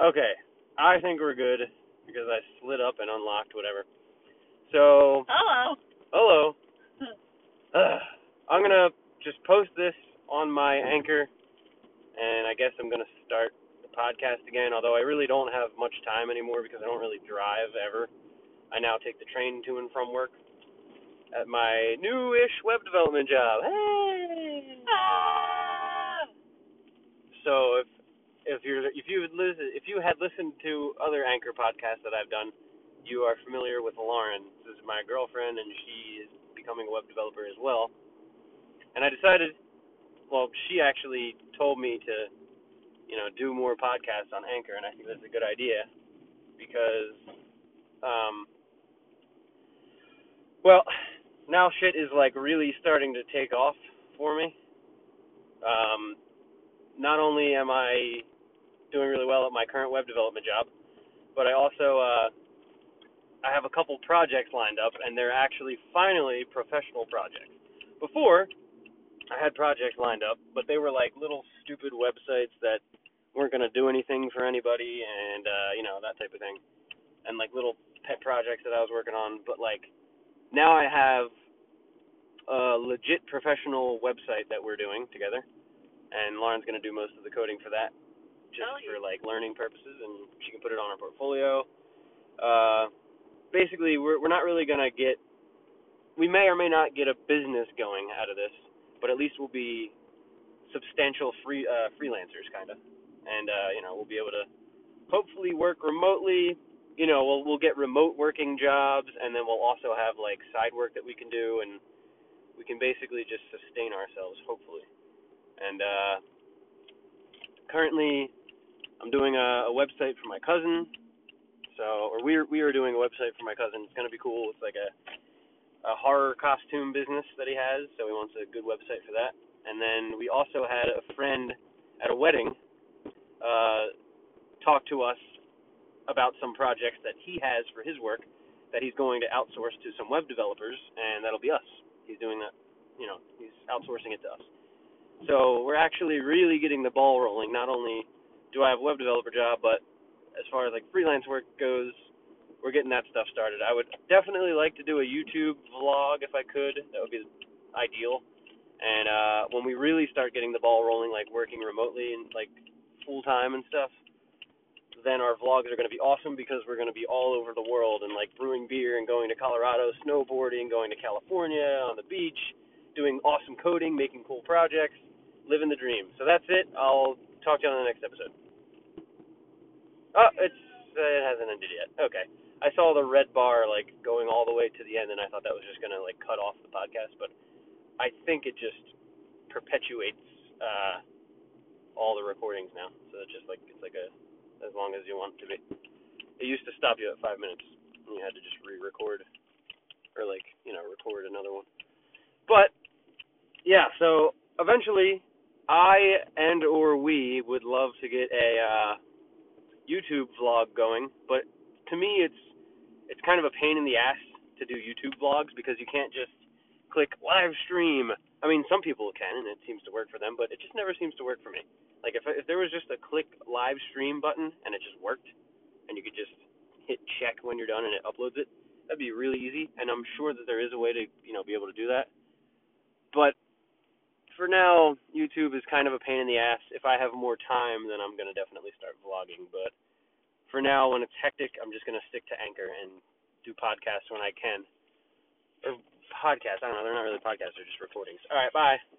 Okay, I think we're good because I slid up and unlocked whatever. So, Hello. hello. Ugh. I'm gonna just post this on my anchor, and I guess I'm gonna start the podcast again. Although I really don't have much time anymore because I don't really drive ever. I now take the train to and from work at my new-ish web development job. Hey! Ah! So if if you're if you if you had listened to other anchor podcasts that I've done, you are familiar with Lauren. This is my girlfriend, and she is becoming a web developer as well. And I decided, well, she actually told me to, you know, do more podcasts on Anchor, and I think that's a good idea because, um, well, now shit is like really starting to take off for me. Um, not only am I doing really well at my current web development job, but I also uh, I have a couple projects lined up, and they're actually finally professional projects. Before, I had projects lined up, but they were like little stupid websites that weren't going to do anything for anybody, and uh, you know that type of thing, and like little pet projects that I was working on. But like now, I have a legit professional website that we're doing together, and Lauren's going to do most of the coding for that just Oh, for like learning purposes, and she can put it on her portfolio. Uh, basically, we're we're not really gonna get. We may or may not get a business going out of this, but at least we'll be substantial free uh, freelancers, kind of, and uh, you know we'll be able to hopefully work remotely. You know, we'll we'll get remote working jobs, and then we'll also have like side work that we can do, and we can basically just sustain ourselves, hopefully. And uh, currently, I'm doing a, a website for my cousin. So, or we we are doing a website for my cousin. It's gonna be cool. It's like a a horror costume business that he has, so he wants a good website for that. And then we also had a friend at a wedding uh, talk to us about some projects that he has for his work that he's going to outsource to some web developers, and that'll be us. He's doing that, you know, he's outsourcing it to us. So we're actually really getting the ball rolling. Not only do I have a web developer job, but as far as like freelance work goes, we're getting that stuff started. I would definitely like to do a YouTube vlog if I could. That would be ideal. And uh when we really start getting the ball rolling, like working remotely and like full time and stuff, then our vlogs are going to be awesome because we're going to be all over the world and like brewing beer and going to Colorado, snowboarding, going to California on the beach, doing awesome coding, making cool projects, living the dream. So that's it. I'll talk to you on the next episode. Oh, it's it hasn't ended yet. Okay. I saw the red bar like going all the way to the end, and I thought that was just gonna like cut off the podcast, but I think it just perpetuates uh, all the recordings now. So it's just like it's like a as long as you want it to be. It used to stop you at five minutes, and you had to just re-record or like you know record another one. But yeah, so eventually, I and or we would love to get a uh, YouTube vlog going, but to me, it's it's kind of a pain in the ass to do YouTube vlogs because you can't just click live stream. I mean, some people can, and it seems to work for them, but it just never seems to work for me. Like if if there was just a click live stream button and it just worked, and you could just hit check when you're done and it uploads it, that'd be really easy. And I'm sure that there is a way to you know be able to do that. But now, YouTube is kind of a pain in the ass. If I have more time, then I'm gonna definitely start vlogging. But for now, when it's hectic, I'm just gonna stick to Anchor and do podcasts when I can. Or podcasts, I don't know. They're not really podcasts. They're just recordings. All right, bye.